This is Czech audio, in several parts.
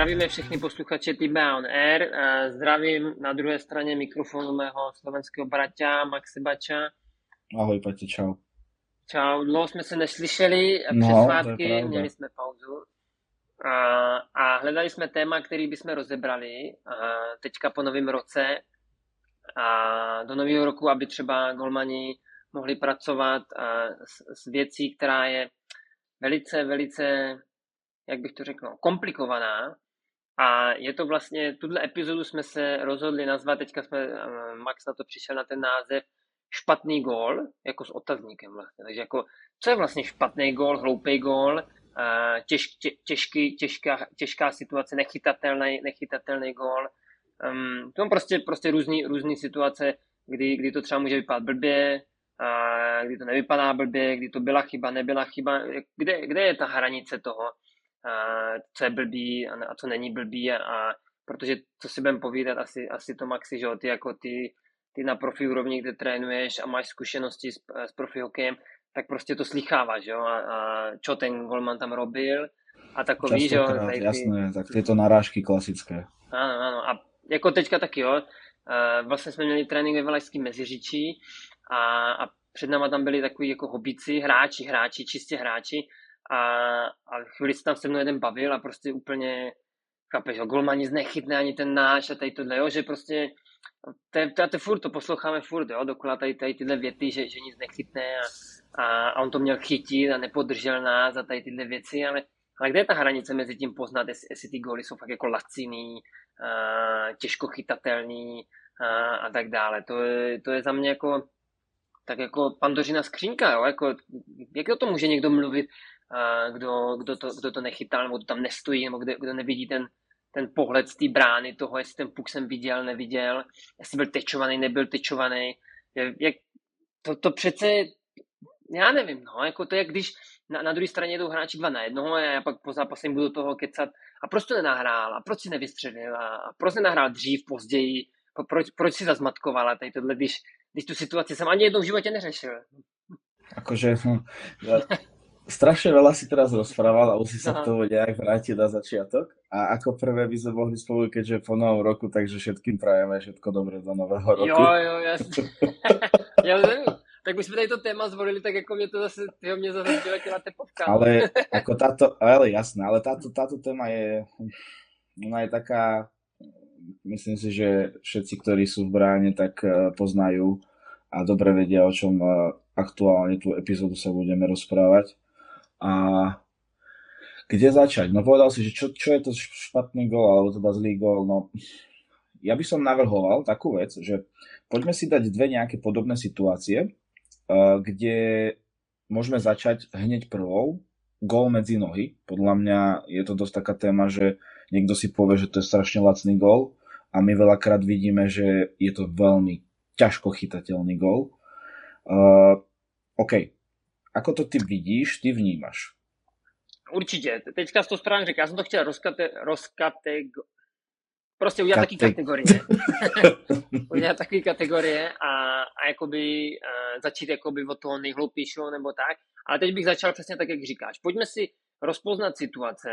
Zdravíme všechny posluchače TBA on Air. Zdravím na druhé straně mikrofonu mého slovenského bratia Maxi Bača. Ahoj, Pati, čau. Čau, dlouho jsme se neslyšeli no, přes svátky, měli jsme pauzu. A, a hledali jsme téma, který bychom rozebrali a teďka po novém roce a do nového roku, aby třeba golmani mohli pracovat a s, s věcí, která je velice, velice jak bych to řekl, komplikovaná. A je to vlastně, tuhle epizodu jsme se rozhodli nazvat, teďka jsme, eh, Max na to přišel na ten název, špatný gól, jako s otazníkem vlastně. Takže jako, co je vlastně špatný gól, hloupý gól, těž, tě, těžký, těžká, těžká situace, nechytatelný, nechytatelný gól. Um, to prostě, prostě různý, různý situace, kdy, kdy to třeba může vypadat blbě, a kdy to nevypadá blbě, kdy to byla chyba, nebyla chyba, kde, kde je ta hranice toho, co je blbý a co není blbý a, a protože co si budeme povídat, asi, asi to Maxi, že ty jako ty, ty na profi úrovni, kde trénuješ a máš zkušenosti s, s profi hokejem, tak prostě to slycháváš, jo, a, a čo ten golman tam robil a takový, že jo. Ty... Jasné, tak tyto narážky klasické. Ano, ano, a jako teďka taky, jo, vlastně jsme měli trénink ve Valašském Meziříčí a, a před náma tam byli takový jako hobíci, hráči, hráči, čistě hráči a, a chvíli se tam se mnou jeden bavil a prostě úplně, chápeš, jo, golman nic nechytne ani ten náš a tady tohle, jo, že prostě to, to, to furt, to posloucháme furt, jo, dokola tady, tady tyhle věty, že, že nic nechytne a, a, a, on to měl chytit a nepodržel nás a tady tyhle věci, ale, ale kde je ta hranice mezi tím poznat, jestli, jestli ty góly jsou fakt jako laciný, a, těžko chytatelný a, a tak dále. To je, to je za mě jako tak jako pandořina skřínka, jo? Jako, jak o tom může někdo mluvit, kdo, kdo, to, kdo to nechytal, nebo kdo tam nestojí, nebo kdo, kdo nevidí ten, ten pohled z té brány toho, jestli ten puk jsem viděl, neviděl, jestli byl tečovaný, nebyl tečovaný. Jak, to, to přece, já nevím, no, jako to je, když na, na druhé straně jdou hráči dva na jednoho a já pak po zápase budu toho kecat a proč to nenahrál a proč si nevystřelil a, a proč nenahrál dřív, později, proč, proč si zazmatkoval a tady tohle, když, když tu situaci jsem ani jednou v životě neřešil. Akože, hm, strašne veľa si teraz rozprával a musí sa k tomu nejak vrátiť na začiatok. A ako prvé by sme mohli spolu, keďže po novom roku, takže všetkým prajeme všetko dobré do nového roku. Jo, jo, jasne. ja tak by sme tady to téma zvolili, tak jako mě to zase, tyho mě zase na té podcast. Ale ako táto, ale jasné, ale táto, táto téma je, ona je taká, myslím si, že všetci, ktorí sú v bráne, tak eh, poznajú a dobre vedia, o čom eh, aktuálne tú epizódu sa budeme rozprávať. A kde začať? No povedal si, že čo, čo je to špatný gol, alebo teda zlý gol. No, ja by som navrhoval takú vec, že poďme si dať dve nejaké podobné situácie, kde môžeme začať hneď prvou, gól medzi nohy. Podľa mňa je to dosť taká téma, že niekto si povie, že to je strašne lacný gól a my veľakrát vidíme, že je to veľmi ťažko chytateľný gól. Uh, OK, Ako to ty vidíš, ty vnímáš? Určitě. Teďka z toho správně řekl. Já jsem to chtěl rozkate, rozkatego... Prostě udělat Kate... taky kategorie. udělat taky kategorie a, a jakoby uh, začít jakoby od toho nejhloupějšího nebo tak. Ale teď bych začal přesně tak, jak říkáš. Pojďme si rozpoznat situace.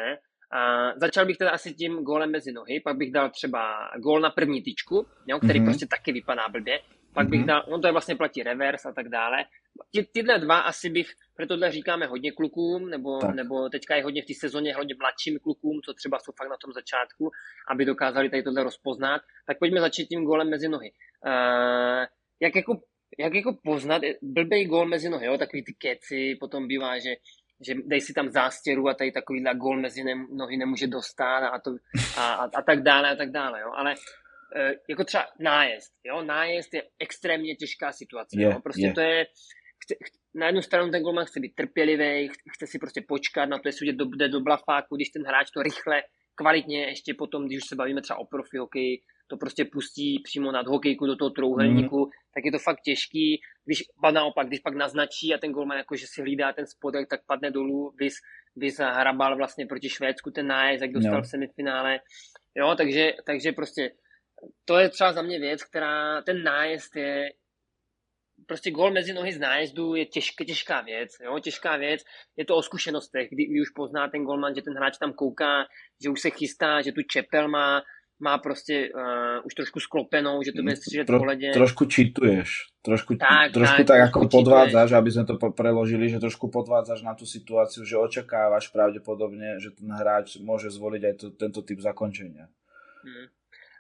A začal bych teda asi tím gólem mezi nohy, pak bych dal třeba gól na první tyčku, jo, který mm-hmm. prostě taky vypadá blbě. Pak mm-hmm. bych mhm. dal, no to je vlastně platí reverse a tak dále ty, tyhle dva asi bych, proto tohle říkáme hodně klukům, nebo, nebo teďka je hodně v té sezóně hodně mladším klukům, co třeba jsou fakt na tom začátku, aby dokázali tady tohle rozpoznat, tak pojďme začít tím golem mezi nohy. Uh, jak jako jak jako poznat, blbej gól mezi nohy, jo? takový ty keci, potom bývá, že, že dej si tam zástěru a tady takovýhle gól mezi nohy nemůže dostat a, to, a, a, a tak dále a tak dále, jo? ale uh, jako třeba nájezd, jo? nájezd je extrémně těžká situace, je, jo? prostě je. to je, chce, na jednu stranu ten golman chce být trpělivý, chce si prostě počkat na to, jestli jde do, jde do blafáku, když ten hráč to rychle, kvalitně, ještě potom, když už se bavíme třeba o profi hokeji, to prostě pustí přímo nad hokejku do toho trouhelníku, mm. tak je to fakt těžký. Když pak naopak, když pak naznačí a ten golman jako, že si hlídá ten spodek, tak padne dolů, vys, vys hrabal vlastně proti Švédsku ten nájezd, jak dostal no. v semifinále. Jo, takže, takže prostě to je třeba za mě věc, která, ten nájezd je prostě gol mezi nohy z nájezdu je těžké, těžká věc, jo, těžká věc, je to o zkušenostech, kdy, kdy už pozná ten golman, že ten hráč tam kouká, že už se chystá, že tu čepel má, má prostě uh, už trošku sklopenou, že to bude střílet Tro, ledě. Trošku čituješ, trošku tak, trošku tak, tak ako podvádzaš, aby sme to preložili, že trošku podvádzaš na tú situáciu, že očakávaš pravdepodobne, že ten hráč môže zvoliť aj to, tento typ zakončenia. Hmm.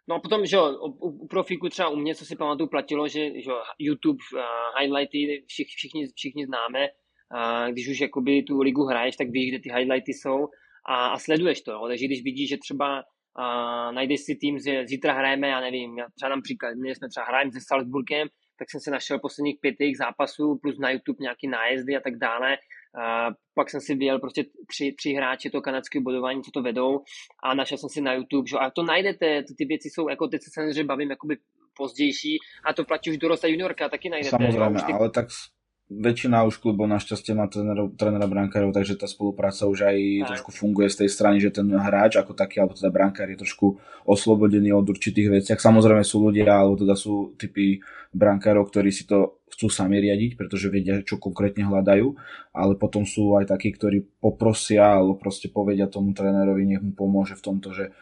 No a potom, že u, u profíku třeba u mě, co si pamatuju, platilo, že, že YouTube uh, highlighty všich, všichni, všichni známe, uh, když už jakoby tu ligu hraješ, tak víš, kde ty highlighty jsou a, a sleduješ to. Jo. Takže když vidíš, že třeba uh, najdeš si tým, že zítra hrajeme, já nevím, já třeba dám příklad, my jsme třeba hrajeme se Salzburgem, tak jsem si našel posledních pět jejich zápasů, plus na YouTube nějaký nájezdy a tak dále. A pak jsem si vyjel prostě tři, tři hráče to kanadského bodování, co to vedou a našel jsem si na YouTube, že a to najdete, ty věci jsou, jako teď se samozřejmě bavím jakoby pozdější a to platí už dorost a juniorka, taky najdete. Samozřejmě, ty... ale tak väčšina už klubov našťastie má trénera, trénera brankárov, takže tá spolupráca už aj tak. trošku funguje z tej strany, že ten hráč ako taký, alebo teda brankár je trošku oslobodený od určitých veciach. Samozrejme sú ľudia, alebo teda sú typy brankárov, ktorí si to chcú sami riadiť, pretože vedia, čo konkrétne hľadajú, ale potom sú aj takí, ktorí poprosia alebo proste povedia tomu trénerovi, nech mu pomôže v tomto, že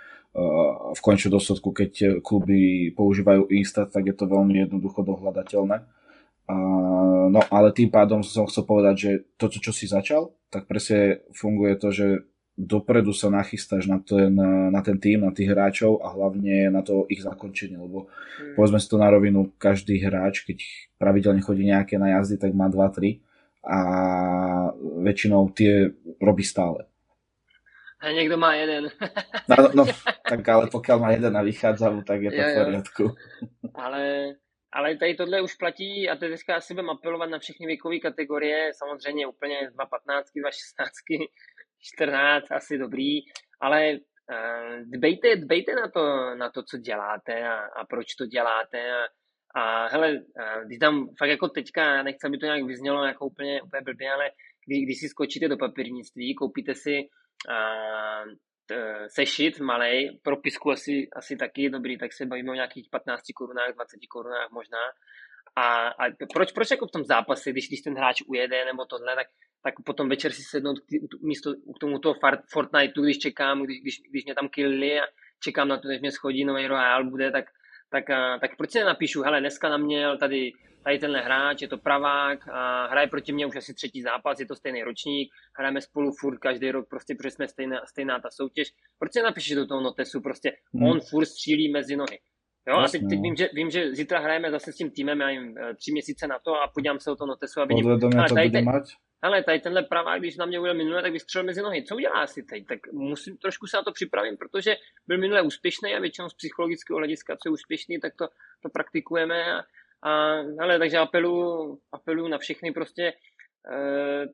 v končnom dôsledku, keď kluby používajú Instat, tak je to veľmi jednoducho dohľadateľné Uh, no ale tým pádom som chcel povedať, že toto, čo si začal, tak presne funguje to, že dopredu sa nachystáš na ten, na ten tým, na tých hráčov a hlavne na to ich zakončenie, lebo mm. povedzme si to na rovinu, každý hráč, keď pravidelne chodí nejaké na jazdy, tak má 2-3 a väčšinou tie robí stále. A niekto má jeden. no, no, tak ale pokiaľ má jeden a vychádza mu, tak je to jo, v poriadku. Ale ale tady tohle už platí a teďka asi budeme apelovat na všechny věkové kategorie, samozřejmě úplně 2.15, 2.16, 14, asi dobrý, ale uh, dbejte, dbejte na to, na to, co děláte a, a proč to děláte. A, a hele, uh, když tam fakt jako teďka, nechci, aby to nějak vyznělo jako úplně, úplně blbě, ale když, když si skočíte do papírnictví, koupíte si Eh, sešit malej, propisku asi, asi taky dobrý, tak se bavíme o nějakých 15 korunách, 20 korunách možná. A, a proč, proč jako v tom zápase, když, když ten hráč ujede nebo tohle, tak, tak potom večer si sednout místo k tomuto Fortniteu, když čekám, když, když, když mě tam killili a čekám na to, než mě schodí nový Royal bude, tak, tak, tak proč si nenapíšu, hele, dneska na mě tady tady tenhle hráč, je to pravák, a hraje proti mě už asi třetí zápas, je to stejný ročník, hrajeme spolu furt každý rok, prostě protože jsme stejná, stejná ta soutěž. Proč se napíšeš do toho notesu, prostě hmm. on furt střílí mezi nohy. Jo, a teď, teď vím, že, vím, že zítra hrajeme zase s tím týmem, já jim eh, tři měsíce na to a podívám se o to notesu a vidím, ale tady, ale tady tenhle pravák, když na mě byl minule, tak vystřelil mezi nohy. Co udělá asi teď? Tak musím trošku se na to připravit, protože byl minule úspěšný a většinou z psychologického hlediska, co je úspěšný, tak to, to praktikujeme a, a hele, takže apelu, apelu na všechny prostě uh,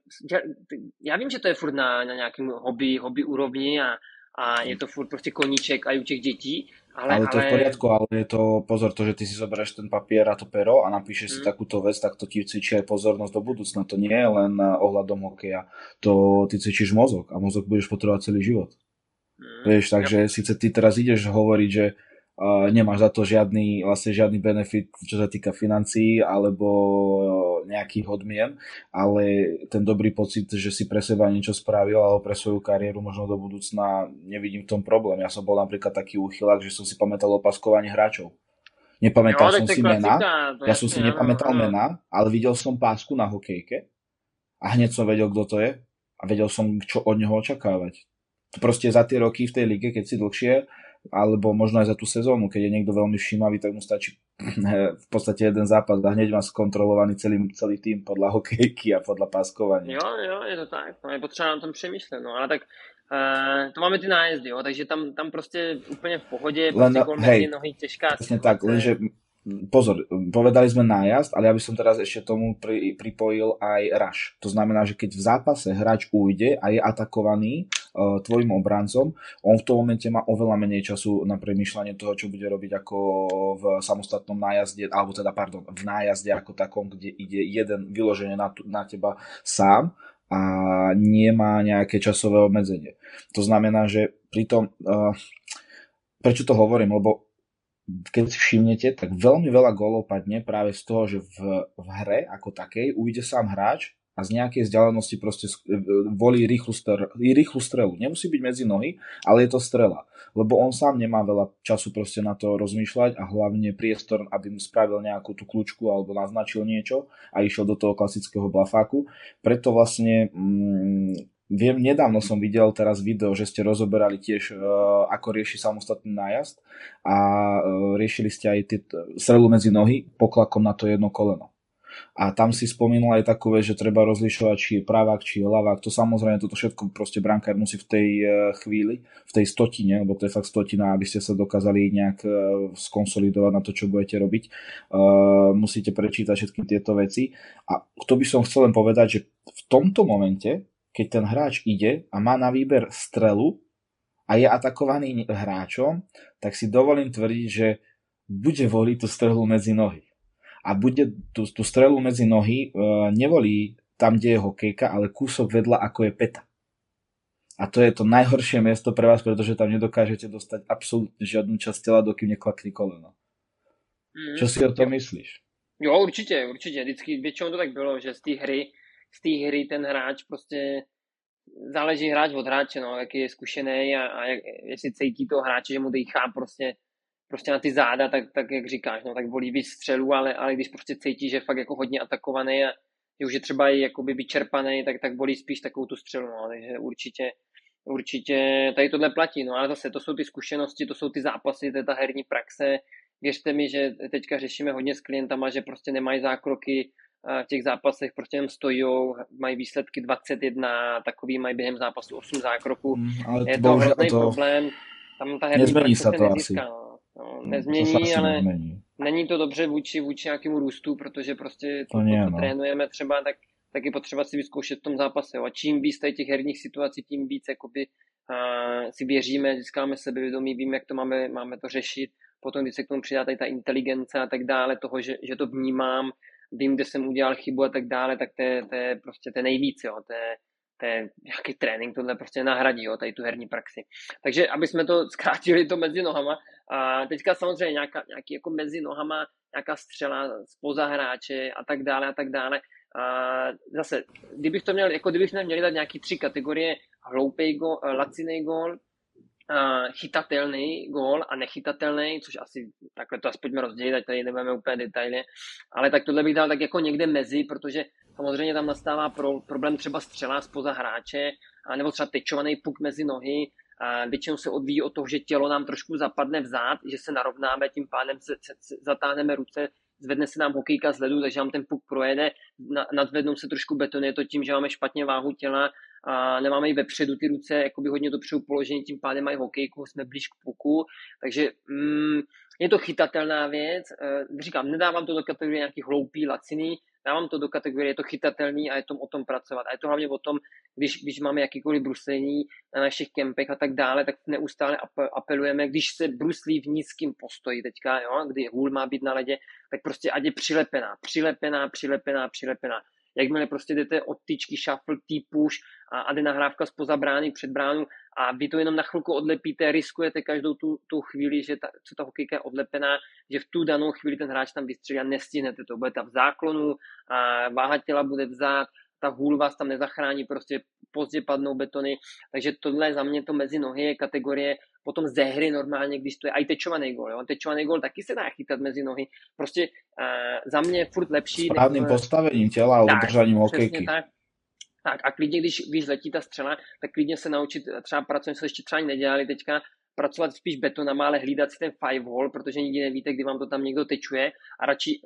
já vím, že to je furt na, na nějakém hobby, hobby úrovni a, a je to furt prostě koníček aj u těch dětí. Ale, ale to ale... je v poriadku, ale je to pozor, to, že ty si zoberieš ten papier a to pero a napíšeš mm. si takúto vec, tak to ti cvičí aj pozornosť do budúcna. To nie je len ohľadom hokeja, to ty cvičíš mozog a mozog budeš potrebovať celý život. Mm. Vieš, takže ja. síce ty teraz ideš hovoriť, že nemáš za to žiadny, vlastne žiadny benefit, čo sa týka financií alebo nejakých odmien, ale ten dobrý pocit, že si pre seba niečo spravil alebo pre svoju kariéru možno do budúcna nevidím v tom problém. Ja som bol napríklad taký úchylák, že som si pamätal opaskovanie hráčov. Nepamätal jo, som si mena, ja som si nepamätal mena, ale videl som pásku na hokejke a hneď som vedel, kto to je a vedel som, čo od neho očakávať. Proste za tie roky v tej lige, keď si dlhšie alebo možno aj za tú sezónu, keď je niekto veľmi všímavý, tak mu stačí v podstate jeden zápas a hneď má skontrolovaný celý, celý tým podľa hokejky a podľa páskovania. Jo, jo, je to tak, no, je potřeba na tom přemýšlet, no, ale tak Uh, to máme ty nájezdy, jo, takže tam, tam prostě úplně v pohodě, Len, prostě hej, nohy těžká. Presne tak, lenže pozor, povedali sme nájazd, ale ja by som teraz ešte tomu pri, pripojil aj rush. To znamená, že keď v zápase hráč ujde a je atakovaný uh, tvojim obrancom, on v tom momente má oveľa menej času na premýšľanie toho, čo bude robiť ako v samostatnom nájazde, alebo teda, pardon, v nájazde ako takom, kde ide jeden vyloženie na, na teba sám a nemá nejaké časové obmedzenie. To znamená, že pri tom, uh, prečo to hovorím, lebo keď si všimnete, tak veľmi veľa gólov padne práve z toho, že v, v hre ako takej ujde sám hráč a z nejakej vzdialenosti proste e, volí rýchlu, strelu, rýchlu strelu. Nemusí byť medzi nohy, ale je to strela. Lebo on sám nemá veľa času proste na to rozmýšľať a hlavne priestor, aby mu spravil nejakú tú kľúčku alebo naznačil niečo a išiel do toho klasického blafáku. Preto vlastne mm, Viem, nedávno som videl teraz video, že ste rozoberali tiež, uh, ako rieši samostatný nájazd a uh, riešili ste aj strelu medzi nohy poklakom na to jedno koleno. A tam si spomínal aj takú vec, že treba rozlišovať, či je pravák, či je lavák. To samozrejme, toto všetko proste brankár musí v tej uh, chvíli, v tej stotine, lebo to je fakt stotina, aby ste sa dokázali nejak skonsolidovať na to, čo budete robiť. Uh, musíte prečítať všetky tieto veci. A to by som chcel len povedať, že v tomto momente keď ten hráč ide a má na výber strelu a je atakovaný hráčom, tak si dovolím tvrdiť, že bude voliť tú strelu medzi nohy. A bude tú, tú strelu medzi nohy e, nevolí tam, kde je hokejka, ale kúsok vedľa, ako je peta. A to je to najhoršie miesto pre vás, pretože tam nedokážete dostať absolútne žiadnu časť tela, dokým neklakne koleno. Mm. Čo si o tom myslíš? Jo, určitě, určitě. Vždycky, většinou to tak bylo, že z té hry z té hry ten hráč prostě záleží hráč od hráče, no, jaký je zkušený a, a jak, jestli cítí toho hráče, že mu dýchá prostě, prostě na ty záda, tak, tak jak říkáš, no, tak volí víc střelů, ale, ale když prostě cítí, že je fakt jako hodně atakovaný a že už je třeba i jakoby vyčerpaný, tak, tak volí spíš takovou tu střelu, no, takže určitě, určitě tady tohle platí, no ale zase to jsou ty zkušenosti, to jsou ty zápasy, to je ta herní praxe, věřte mi, že teďka řešíme hodně s klientama, že prostě nemají zákroky, v těch zápasech prostě jen stojí, mají výsledky 21, takový mají během zápasu 8 zákroků. Mm, ale je to hrozný to... problém. Tam ta herní nezmění se to nezíská, asi. No. No, nezmění, to ale nezmění. není to dobře vůči, vůči nějakému růstu, protože prostě to, to, to, co no. trénujeme třeba, tak, tak je potřeba si vyzkoušet v tom zápase. Jo. A čím víc tady těch herních situací, tím víc jakoby, uh, si věříme, získáme sebevědomí, víme, jak to máme, máme to řešit. Potom, když se k tomu přidá tady ta inteligence a tak dále, toho, že, že to vnímám, vím, kde jsem udělal chybu a tak dále, tak to je, to je prostě to nejvíc, jo, to je, to je nějaký trénink, tohle prostě nahradí, jo, tady tu herní praxi. Takže aby jsme to zkrátili to mezi nohama, a teďka samozřejmě nějaká, nějaký jako mezi nohama, nějaká střela spoza hráče a tak dále a tak dále. A zase, kdybych to měl, jako kdybychom měli dát nějaký tři kategorie, hloupý gol, laciný gol, chytatelný gól a nechytatelný, což asi takhle to aspoň rozdělit, ať tady nebudeme úplně detailně, ale tak tohle bych dal tak jako někde mezi, protože samozřejmě tam nastává pro, problém třeba střela spoza hráče, a nebo třeba tečovaný puk mezi nohy, a většinou se odvíjí od toho, že tělo nám trošku zapadne vzad, že se narovnáme, tím pádem se, se, se zatáhneme ruce, zvedne se nám hokejka z ledu, takže nám ten puk projede, na, nadvednou se trošku betony, je to tím, že máme špatně váhu těla a nemáme i vepředu ty ruce jakoby hodně dopředu položení, tím pádem mají hokejku, jsme blíž k puku, takže mm, je to chytatelná věc. E, říkám, nedávám to do kategorie nějakých hloupý, laciný, dávám to do kategorie, je to chytatelný a je to o tom pracovat. A je to hlavně o tom, když, když máme jakýkoliv bruslení na našich kempech a tak dále, tak neustále apelujeme, když se bruslí v nízkém postoji teďka, jo, kdy hůl má být na ledě, tak prostě ať je přilepená, přilepená, přilepená, přilepená jakmile prostě jdete od tyčky, shuffle, tý push a, a jde nahrávka spoza brány před bránu a vy to jenom na chvilku odlepíte, riskujete každou tu, tu chvíli, že ta, co ta hokejka je odlepená, že v tu danou chvíli ten hráč tam vystřelí a nestihnete to. Bude tam v záklonu, a váha těla bude vzát, ta hůl vás tam nezachrání, prostě pozdě padnou betony, takže tohle za mě to mezi nohy je kategorie potom ze hry normálně, když to je i tečovaný gol. Jo? Tečovaný gol taky se dá chytat mezi nohy. Prostě uh, za mě je furt lepší. Správným než... postavením těla a udržaním hokejky. Tak. tak a klidně, když, když letí ta střela, tak klidně se naučit třeba pracovat, co ještě třeba ani nedělali teďka, pracovat spíš betonama, ale hlídat si ten five hole, protože nikdy nevíte, kdy vám to tam někdo tečuje a radši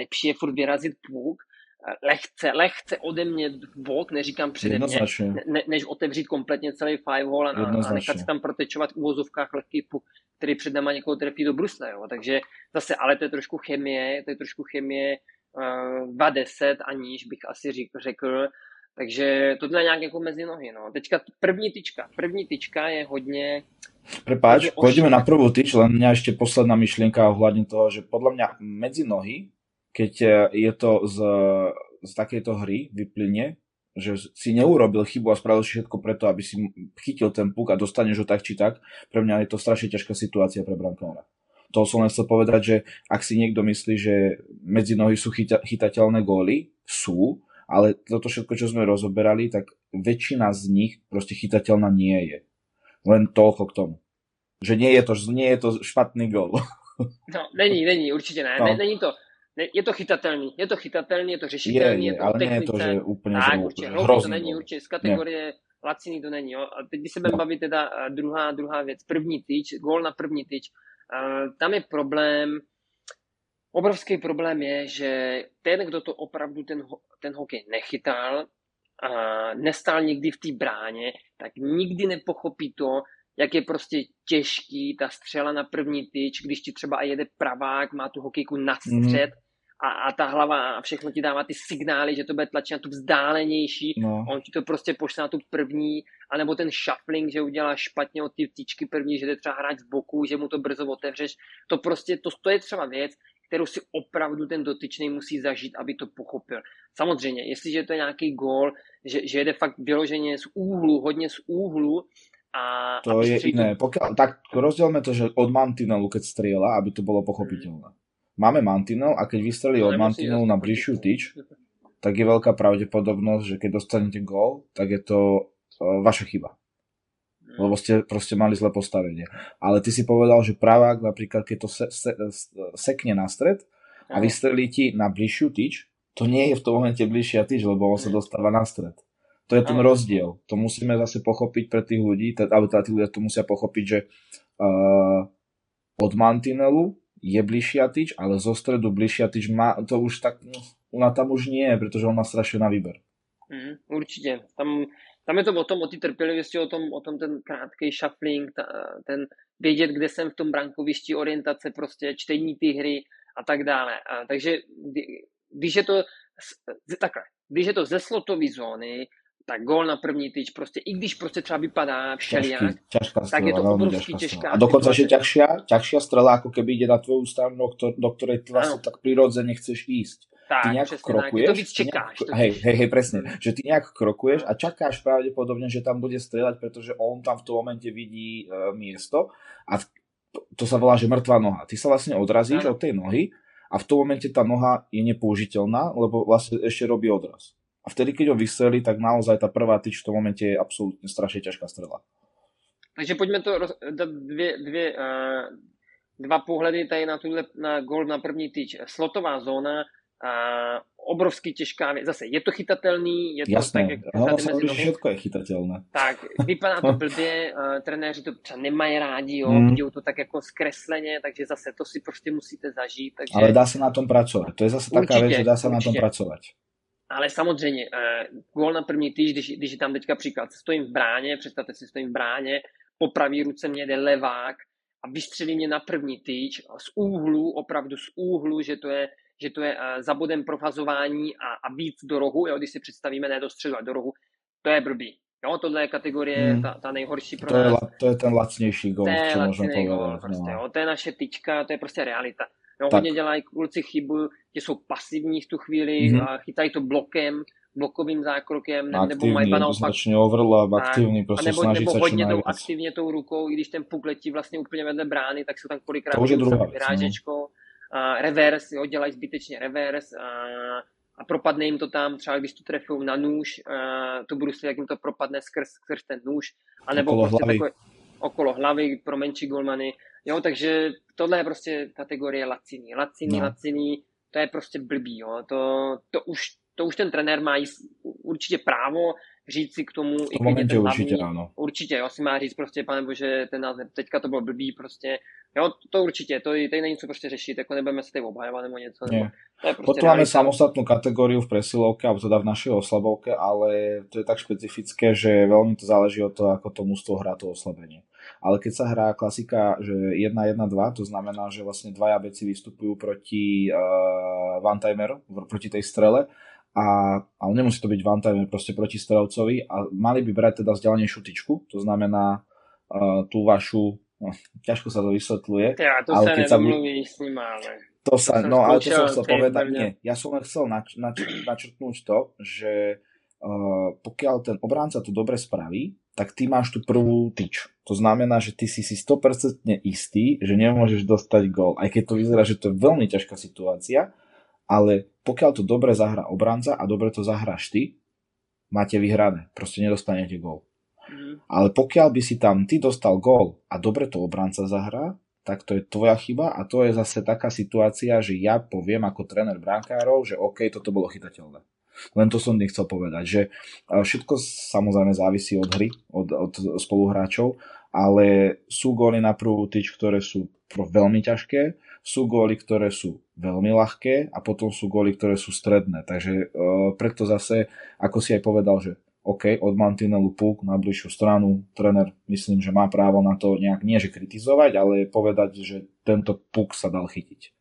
lepší je furt vyrazit půk, lehce, lehce ode mě bok, neříkám přede mě, ne, než otevřít kompletně celý five hole a, a nechat si tam protečovat v úvozovkách lehký puk, který před náma někoho trefí do brusle. Jo. Takže zase, ale to je trošku chemie, to je trošku chemie uh, 2.10 aniž bych asi řekl, řekl. Takže tohle je nějak jako mezi nohy. No. Teďka první tyčka. První tyčka je hodně... Prepáč, pôjdeme na prvú tyč, len mňa ešte posledná myšlienka ohľadne toho, že podľa mňa medzi nohy keď e, je to z, z takejto hry vyplyne, že si neurobil chybu a spravil všetko preto, aby si chytil ten puk a dostaneš ho tak či tak, pre mňa je to strašne ťažká situácia pre brankára. To som len chcel povedať, že ak si niekto myslí, že medzi nohy sú chyta, chytateľné góly, sú, ale toto všetko, čo sme rozoberali, tak väčšina z nich proste chytateľná nie je. Len toľko k tomu. Že nie je to, nie je to špatný gól. No, není, není, určitě ne. No. ne není to, ne, je to chytatelný, je to chytatelný, je to řešitelný, je, je, je to ale technice. Nie je to, že úplně tak, že určitě, hrozný to není, určitě, z kategorie ne. laciný to není. Jo. A teď by se budeme no. bavit teda druhá, druhá věc, první tyč, gól na první tyč. Uh, tam je problém, obrovský problém je, že ten, kdo to opravdu ten, ten hokej nechytal, a nestál nikdy v té bráně, tak nikdy nepochopí to, jak je prostě těžký ta střela na první tyč, když ti třeba jede pravák, má tu hokejku na střed mm. A, a ta hlava a všechno ti dává ty signály, že to bude tlačit na tu vzdálenější, no. on ti to prostě pošle na tu první, anebo ten shuffling, že udělá špatně od ty tyčky první, že jde třeba hrát z boku, že mu to brzo otevřeš, to prostě, to, to je třeba věc, kterou si opravdu ten dotyčný musí zažít, aby to pochopil. Samozřejmě, jestliže to je nějaký gól, že, že jede fakt vyloženě z úhlu, hodně z úhlu, a, to je iné. Pokiaľ, tak rozdielme to, že od mantinelu, keď strieľa, aby to bolo pochopiteľné. Máme mantinel a keď vystrelí od mantinelu na bližšiu tyč, tak je veľká pravdepodobnosť, že keď dostanete gól, tak je to uh, vaša chyba. Lebo ste proste mali zlé postavenie. Ale ty si povedal, že pravák napríklad, keď to se, se, sekne na stred a vystrelí ti na bližšiu tyč, to nie je v tom momente bližšia tyč, lebo on sa dostáva na stred. To je ten rozdiel. To musíme zase pochopiť pre tých ľudí, alebo teda tí ľudia to musia pochopiť, že uh, od mantinelu je bližšia tyč, ale zo stredu bližšia tyč má, to už tak, no, ona tam už nie je, protože on má strašně na výber. Mm, určitě. Tam, tam je to o tom, o té trpělivosti, o tom, o tom ten krátký shuffling, ta, ten vědět, kde jsem v tom brankovišti, orientace, prostě čtení ty hry a tak dále. A, takže když je to takhle, když je to ze slotové zóny, tak gól na první tyč, prostě i když prostě třeba vypadá všelijak, strela, tak je to obrovský těžká. A dokonca, že ťažšia, ťažšia strela, ako keby ide na tvoju stranu, do ktorej ty vlastne tak prirodzene chceš ísť. Tak, ty nejak krokuješ, tak. To čekáš. Nejak, hej, hej, hej, presne. Že ty nejak krokuješ a čakáš pravdepodobne, že tam bude strieľať, pretože on tam v tom momente vidí e, miesto a to sa volá, že mŕtva noha. Ty sa vlastne odrazíš ano. od tej nohy a v tom momente tá noha je nepoužiteľná, lebo vlastne ešte robí odraz. A vtedy, keď ho vystrelí, tak naozaj tá prvá tyč v tom momente je absolútne strašne ťažká strela. Takže pojďme to dát dvě, dvě, uh, dva pohledy tady na, tuhle, na gol na první tyč. Slotová zóna, uh, obrovský těžká věc. Zase je to chytatelný, je to Jasné, tak, jak Hlavne sa že všetko je chytatelné. Tak, vypadá to blbě, uh, trenéři to třeba nemají rádi, jo, mm. vidí to tak jako zkresleně, takže zase to si prostě musíte zažít. Takže... Ale dá se na tom pracovat. To je zase taká věc, že dá se na tom pracovat. Ale samozřejmě, uh, gól na první týž, když, když je tam teďka příklad, stojím v bráně, představte si, stojím v bráně, po pravý ruce mě jde levák a vystřelí mě na první týč z úhlu, opravdu z úhlu, že to je, že to je uh, za bodem profazování a, a víc do rohu, jo, když si představíme ne do středu, ale do rohu, to je blbý. Jo, tohle je kategorie hmm. ta, ta nejhorší pro to nás. Je, to je ten lacnější gol, co můžeme povedat. Prostě, no. jo, to je naše tyčka, to je prostě realita. Jo, hodně dělají kluci chybu, že jsou pasivní v tu chvíli, mm-hmm. a chytají to blokem, blokovým zákrokem, ne, nebo mají ba naopak... overlap, aktivní, prostě nebo, snaží nebo se hodně tou aktivně tou rukou, i když ten puk letí vlastně úplně vedle brány, tak jsou tam kolikrát to už je druhá vyrážečkou. A reverse, jo, dělají zbytečně reverse a, a propadne jim to tam, třeba když to trefou na nůž, a to budu si, jak jim to propadne skrz, skrz ten nůž, anebo okolo prostě hlavy. takové okolo hlavy pro menší golmany. Jo, takže tohle je prostě kategorie laciný. Laciný, no. laciný, to je prostě blbý, jo. To, to, už, to už ten trenér má určitě právo říct si k tomu, i momentě ten hlavní, určitě, ano. Určitě, jo, si má říct prostě, pane bože, ten název, teďka to bylo blbý, prostě, jo, to určitě, to tady není co prostě řešit, jako nebudeme se tady obhajovat nebo něco, nebo, to je prostě Potom máme samostatnou kategóriu v presilovke, alebo teda v našej oslabovke, ale to je tak špecifické, že veľmi to záleží od toho, ako to mústvo hrá to oslabenie. Ale keď sa hrá klasika, že 1-1-2, to znamená, že vlastne dvaja beci vystupujú proti uh, one-timeru, proti tej strele, a, ale nemusí to byť one-timer, proste proti strelcovi a mali by brať teda vzdialenejšiu tyčku, to znamená uh, tú vašu, no, ťažko sa to vysvetľuje. Ja, to ale sa keď sa s ním, ale... To sa, no ale to som chcel povedať, nie, ja som len chcel nač, nač, načrtnúť to, že uh, pokiaľ ten obránca to dobre spraví, tak ty máš tu prvú tyč. To znamená, že ty si si 100% istý, že nemôžeš dostať gól. Aj keď to vyzerá, že to je veľmi ťažká situácia, ale pokiaľ to dobre zahrá obranca a dobre to zahráš ty, máte vyhrané. Proste nedostanete gól. Mm. Ale pokiaľ by si tam ty dostal gól a dobre to obranca zahrá, tak to je tvoja chyba a to je zase taká situácia, že ja poviem ako tréner brankárov, že OK, toto bolo chytateľné. Len to som nechcel povedať, že všetko samozrejme závisí od hry, od, od spoluhráčov, ale sú góly na prvú tyč, ktoré sú veľmi ťažké, sú góly, ktoré sú veľmi ľahké a potom sú góly, ktoré sú stredné. Takže uh, preto zase, ako si aj povedal, že OK, od mantinelu puk na bližšiu stranu, tréner myslím, že má právo na to nejak nie že kritizovať, ale povedať, že tento puk sa dal chytiť.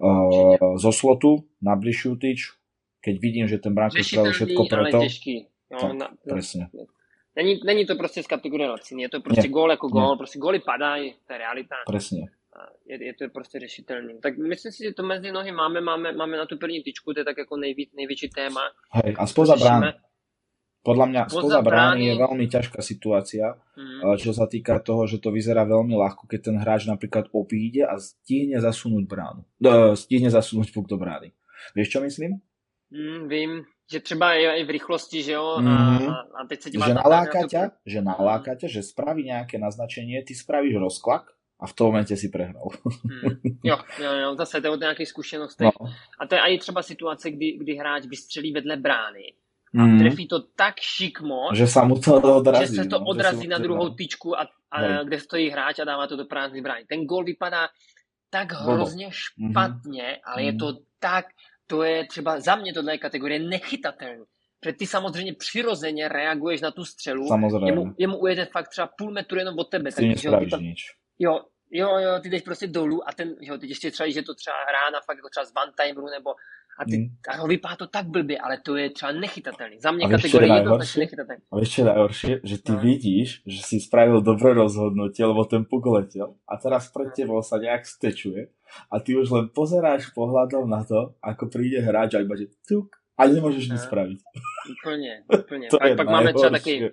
Uh, zo slotu na bližšiu tyč, keď vidím, že ten bránko spravil všetko preto. No, tak, na, presne. Není, není to prostě z kategorie laciny, je to prostě gól jako gól, prostě góly padají, to je realita. Presne. Je, je to prostě řešitelný. Tak myslím si, že to mezi nohy máme, máme, máme na tu první tyčku, to je tak jako nejvíc, největší téma. Hej, a spoza brány. Podľa mňa spoza brány je veľmi ťažká situácia, mm. čo sa týka toho, že to vyzerá veľmi ľahko, keď ten hráč napríklad opíde a stihne zasunúť bránu. No, stihne zasunúť puk do brány. Vieš, čo myslím? Mm, vím, že třeba je i v rychlosti, že jo, mm. a, mhm. a teď se Že naláka ťa, to... že naláka ťa, že spraví nejaké naznačenie, ty spravíš rozklak a v tom momente si prehral. Hmm. Jo, jo, jo, zase to je o nějakých zkušenostech. No. A to je i třeba situace, kdy, kdy hráč vystřelí vedle brány a mm. trefí to tak šikmo, že, sa mu to odrazí, že se to no, odrazí na druhou tyčku, a, a kde stojí hráč a dává to do prázdný brány. Ten gol vypadá tak hrozně mhm. špatně, mm. ale je mhm. to tak, to je třeba za mě tohle je kategorie nechytatelný. Protože ty samozřejmě přirozeně reaguješ na tu střelu, samozřejmě. Jemu, jemu ujede fakt třeba půl metru jenom od tebe. Ty tak, ty tam, nič. Jo, jo, jo, ty jdeš prostě dolů a ten, jo, teď ještě třeba, že to třeba rána fakt jako třeba z one nebo a, ty, mm. a ho vypadá to tak blbě, ale to je třeba nechytatelný. Za mě kategorie jednoznačně nechytatelný. A vieš, čo je najhoršie? Že ty no. vidíš, že si spravil dobré rozhodnutie, lebo ten puk letel a teraz pred tebou sa nejak stečuje a ty už len pozeráš pohľadom na to, ako príde hráč a iba že tuk a nemôžeš no. spraviť. Úplně, úplně. to pak, pak máme třeba taky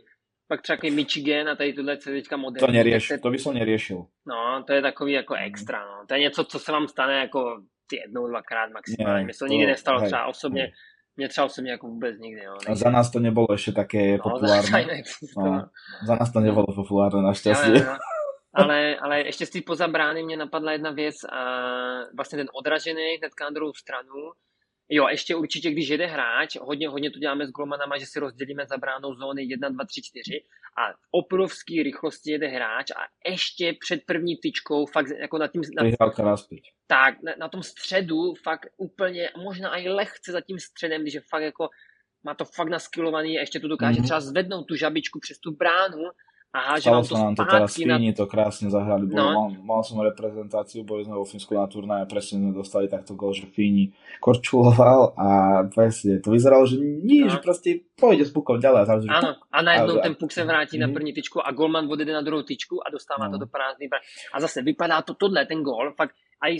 pak třeba Michigan a tady tohle je teďka moderní. To nerieš, to by som neriešil. No, to je takový jako extra, no. To je něco, co se vám stane jako jednou, dvakrát maximálně. Mně se to nikdy nestalo hej, třeba osobně, hej. Mně třeba osobně jako vůbec nikdy. Jo, A za nás to nebylo ještě také no, populárné. No, za nás to nebylo populárné naštěstí. No, no, ale, ale ještě z té pozabrány mě napadla jedna věc a vlastně ten odražený hnedka na druhou stranu Jo, ještě určitě, když jede hráč, hodně, hodně to děláme s golmanama, že si rozdělíme za bránou zóny 1, 2, 3, 4 a v obrovský rychlosti jede hráč a ještě před první tyčkou, fakt jako na tím... Na, tak, na, na, tom středu, fakt úplně, možná i lehce za tím středem, když je fakt jako, má to fakt naskilovaný a ještě to dokáže mm-hmm. třeba zvednout tu žabičku přes tu bránu Aha, že Stalo sa nám to teraz Fíni, na... to krásne zahrali. Bolo, no. mal, mal som reprezentáciu, boli sme vo Fínsku na turnaji a presne sme dostali takto gol, že Fíni korčuloval a presne to vyzeralo, že nič, no. že proste pôjde s pukom ďalej. A, Áno, a najednou ten puk se vrátí mm. na mhm. první tyčku a golman odjede na druhou tyčku a dostává no. to do prázdný A zase vypadá to tohle, ten gol, fakt a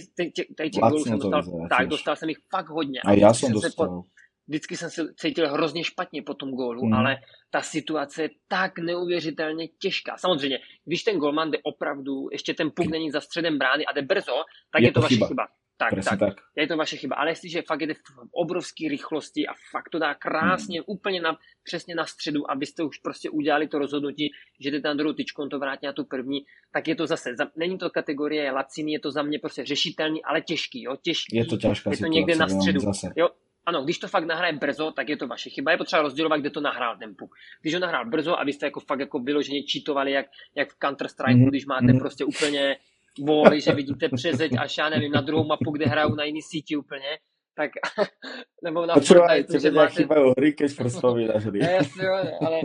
tady těch gólů jsem dostal, tak, dostal jsem ich fakt hodně. A, a já jsem dostal. Po, vždycky jsem se cítil hrozně špatně po tom gólu, mm. ale ta situace je tak neuvěřitelně těžká. Samozřejmě, když ten golman jde opravdu, ještě ten puk není za středem brány a jde brzo, tak je, je to, to vaše chyba. chyba. Tak, tak, tak. Je to vaše chyba. Ale jestliže fakt jde v obrovské rychlosti a fakt to dá krásně mm. úplně na, přesně na středu, abyste už prostě udělali to rozhodnutí, že jdete na druhou tyčku, on to vrátí na tu první, tak je to zase, za, není to kategorie laciny, je to za mě prostě řešitelný, ale těžký, jo, těžký. Je to těžká Je to někde na středu. Zase. Jo, ano, když to fakt nahraje brzo, tak je to vaše chyba. Je potřeba rozdělovat, kde to nahrál ten puk. Když ho nahrál brzo a vy jste jako fakt jako vyloženě čítovali, jak, jak v Counter-Strike, mm-hmm. když máte mm-hmm. prostě úplně voli, že vidíte přezeď až já nevím, na druhou mapu, kde hrajou na jiný síti úplně, tak, nebo na Počúvaj, tebe máte... chýbajú hry, keď spomínaš hry. Jasně, ale,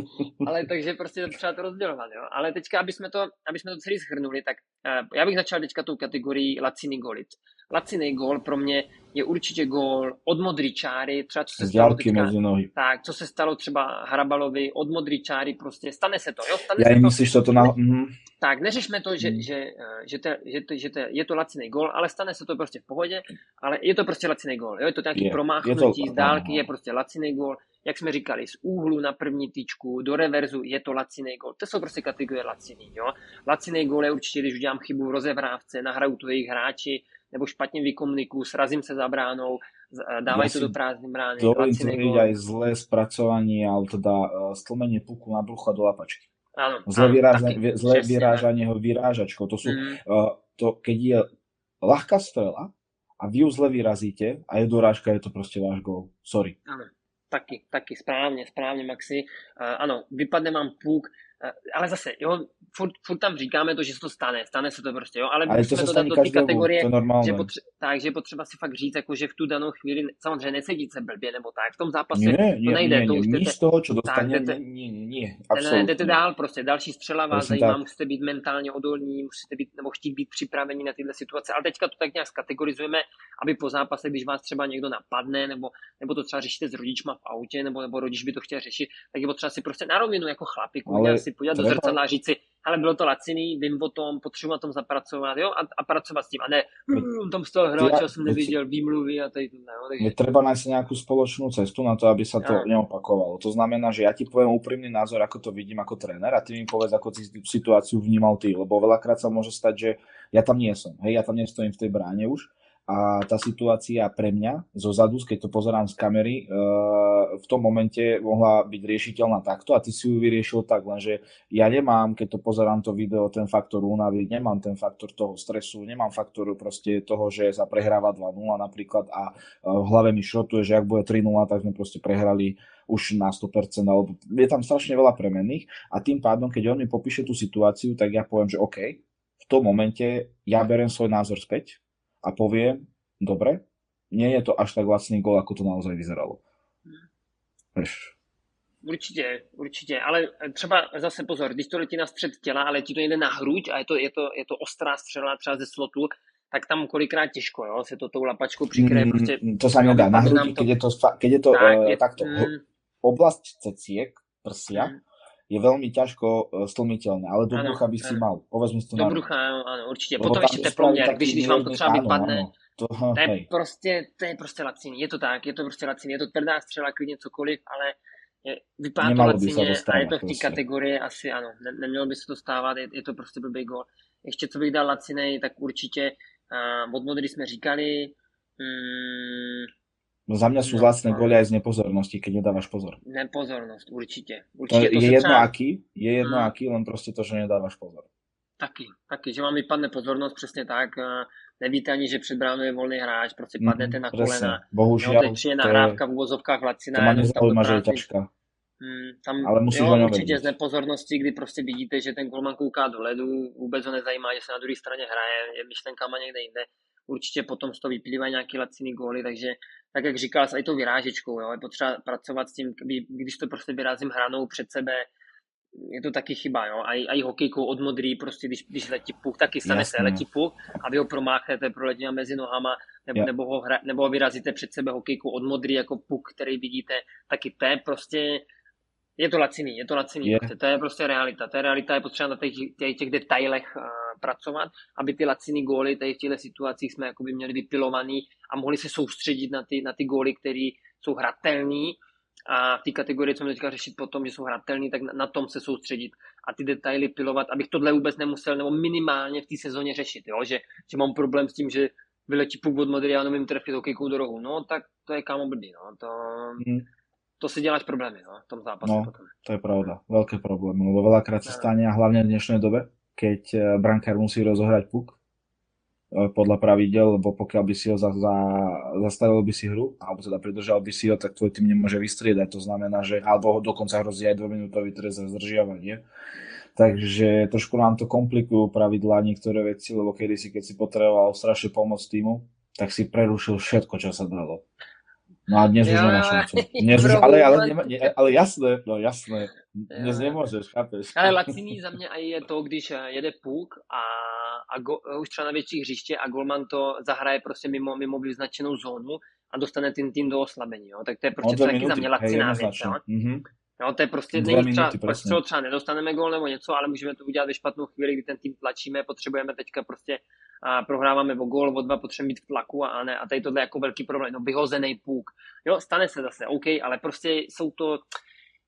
ale takže prostě třeba to rozdělovat, jo. Ale teďka, aby jsme to, aby jsme to celý shrnuli, tak uh, já bych začal teďka tou kategorií Laciny golit. Laciný gól pro mě je určitě gól od modrý čáry, třeba co se Z stalo teďka, mezi nohy. Tak, co se stalo třeba Hrabalovi od modrý čáry, prostě stane se to, jo? Stane Já se myslíš, to, to na... Mm-hmm Tak, neřešme to, že, hmm. že, eh, že, to, že, to, že to, je to laciný gol, ale stane se to prostě v pohodě, ale je to prostě laciný gol. Jo? Je to nějaký je, promáchnutí je to, z dálky, je prostě laciný gol. Jak jsme říkali, z úhlu na první tyčku, do reverzu je to laciný gol. To jsou prostě kategorie laciný. Jo? Laciný gol je určitě, když udělám chybu v rozevrávce, nahraju to jejich hráči, nebo špatně vykomunikuju, srazím se za bránou, eh, dávají to do prázdné brány. Dovolím tvrdiť aj zlé spracovanie, ale teda uh, stlmenie puku na brucha do lapačky. Áno, zlé, áno, vyráža, zlé vyrážanie ho vyrážačkou. To sú, mm. uh, to, keď je ľahká strela a vy ju zle vyrazíte a je dorážka, je to prostě váš gol. Sorry. Áno, taky, taky, správně, správně, Maxi. Uh, ano, vypadne vám puk, ale zase, jo, furt, furt tam říkáme to, že se to stane, stane se to prostě, jo, ale, ale to, to dát do té kategorie, že, potře- tak, že potřeba si fakt říct, jako, že v tu danou chvíli, samozřejmě nesedít se blbě nebo tak, v tom zápase nie, to nejde. Nie, to už nie, z toho, čo dostane, tak, nie, nie, nie, absolutně. Jdete dál prostě, další střela vás Prosím zajímá, tak. musíte být mentálně odolní, musíte být, nebo chtít být připraveni na tyhle situace, ale teďka to tak nějak skategorizujeme, aby po zápase, když vás třeba někdo napadne, nebo, nebo to třeba řešíte s rodičma v autě, nebo, nebo rodič by to chtěl řešit, tak je potřeba si prostě na rovinu jako chlapík, ale si podívat do zrcadla a říct si, ale bylo to laciný, vím o tom, potřebuji na tom zapracovat, jo, a, a pracovat s tím, a ne, mm, tam z toho hráče jsem neviděl výmluvy a tady to, ne, takže... Je treba nájsť nejakú spoločnú cestu na to, aby sa to ja. neopakovalo. To znamená, že ja ti poviem úprimný názor, ako to vidím ako tréner a ty mi povedz, ako si situáciu vnímal ty, lebo veľakrát sa môže stať, že ja tam nie som, hej, ja tam nestojím v tej bráne už, a tá situácia pre mňa zo zadu, keď to pozerám z kamery, v tom momente mohla byť riešiteľná takto a ty si ju vyriešil tak, lenže ja nemám, keď to pozerám to video, ten faktor únavy, nemám ten faktor toho stresu, nemám faktor proste toho, že sa prehráva 2-0 napríklad a v hlave mi šrotuje, že ak bude 3-0, tak sme proste prehrali už na 100%, alebo je tam strašne veľa premenných a tým pádom, keď on mi popíše tú situáciu, tak ja poviem, že OK, v tom momente ja berem svoj názor späť, a povie, dobre, nie je to až tak lacný gol, ako to naozaj vyzeralo. Víš. Určitě, určitě, ale třeba zase pozor, když to letí na střed těla, ale ti to jde na hruď a je to, je to, je to ostrá střela třeba ze slotu, tak tam kolikrát těžko, jo, se to tou lapačkou přikryje. Mm, prostě, to se nedá na hrudi, to... keď je to, keď je to tak, uh, je, takto, mm, oblast ceciek, prsia, mm je veľmi ťažko e, stlmiteľné, ale do ano, brucha by si ano. mal. Povedz mi to Do brucha, ano, ano, určitě. Lebo Potom ještě teploměr, když, když vám to třeba vypadne. Ano, to, to, je prostě, to je prostě laciný, je to tak, je to prostě laciný, je to tvrdá střela, klidně cokoliv, ale je, vypadá to lacině a je to v té prostě. kategorii asi ano, ne, nemělo by se to stávat, je, je to prostě blbý gol. Ještě co bych dal lacinej, tak určitě uh, od modry jsme říkali, um, No za mňa sú no, góly aj z nepozornosti, keď nedávaš pozor. Nepozornosť, určite. určite to, to je jedno třeba... aký, je jedno hmm. aký, len prostě to, že nedávaš pozor. Taky, taky, že vám vypadne pozornost přesně tak, nevíte ani, že před bránou je volný hráč, prostě mhm, padnete mm, na kolena. Bohužel. No, teď je nahrávka v uvozovkách laciná. To má nezaujíma, že je ťažká. Hmm, tam, ale musí jo, určitě z nepozornosti, kdy prostě vidíte, že ten golman kouká do ledu, vůbec ho nezajímá, že se na druhé straně hraje, je myšlenkama někde jinde určitě potom z toho vyplývají nějaký laciný góly, takže tak jak říkal s i tou vyrážečkou, jo, je potřeba pracovat s tím, když to prostě vyrazím hranou před sebe, je to taky chyba, jo, a, i hokejkou od modrý, prostě když, když letí puk, taky stane Jasně. se, letí puk a vy ho promáchnete, proletí mezi nohama, nebo, nebo, ho hra, nebo ho vyrazíte před sebe hokejkou od modrý jako puk, který vidíte, taky to je prostě je to laciný, je to laciný. Je. To je prostě realita. Ta realita je potřeba na těch, těch, těch detailech uh, pracovat, aby ty laciný góly tady v těchto situacích jsme jakoby měli vypilovaný a mohli se soustředit na ty, na ty góly, které jsou hratelné a v té kategorii, co teďka řešit potom, že jsou hratelný, tak na, na tom se soustředit a ty detaily pilovat, abych tohle vůbec nemusel, nebo minimálně v té sezóně řešit, jo? Že, že mám problém s tím, že vyletí puk od modrý a nevím trefit hokejkou do rohu. No, tak to je kámo blbý, no. To, hmm to si děláš problémy no, v tom zápase no, potom. to je pravda, veľké problémy, lebo veľakrát sa stane a hlavne v dnešnej dobe, keď eh, brankár musí rozohrať puk eh, podľa pravidel, lebo pokiaľ by si ho za, za, zastavil by si hru, alebo teda pridržal by si ho, tak tvoj tým nemôže vystriedať. To znamená, že alebo dokonca hrozí aj dvojminútový trest za zdržiavanie. Takže trošku nám to komplikujú pravidlá niektoré veci, lebo kedysi, keď si potreboval strašne pomôcť týmu, tak si prerušil všetko, čo sa dalo. No a dnes už nemáš šancu. Dnes už, ale, ale, ale, jasné, no jasné. Dnes nemůžeš, chápeš. Ale laciný za mě je to, když jede puk a, a go, už třeba na větší hřiště a golman to zahraje prostě mimo, mimo vyznačenou zónu a dostane ten tým do oslabení. Jo? Tak to je prostě no, taky za mě laciná věc. Mm-hmm. Jo, to je prostě, není třeba, třeba, třeba nedostaneme gol nebo něco, ale můžeme to udělat ve špatnou chvíli, kdy ten tým tlačíme, potřebujeme teďka prostě a prohráváme o gol, o dva, potřebujeme být v tlaku a, ne, a tady tohle je jako velký problém, no vyhozený půk. Jo, stane se zase, OK, ale prostě jsou to,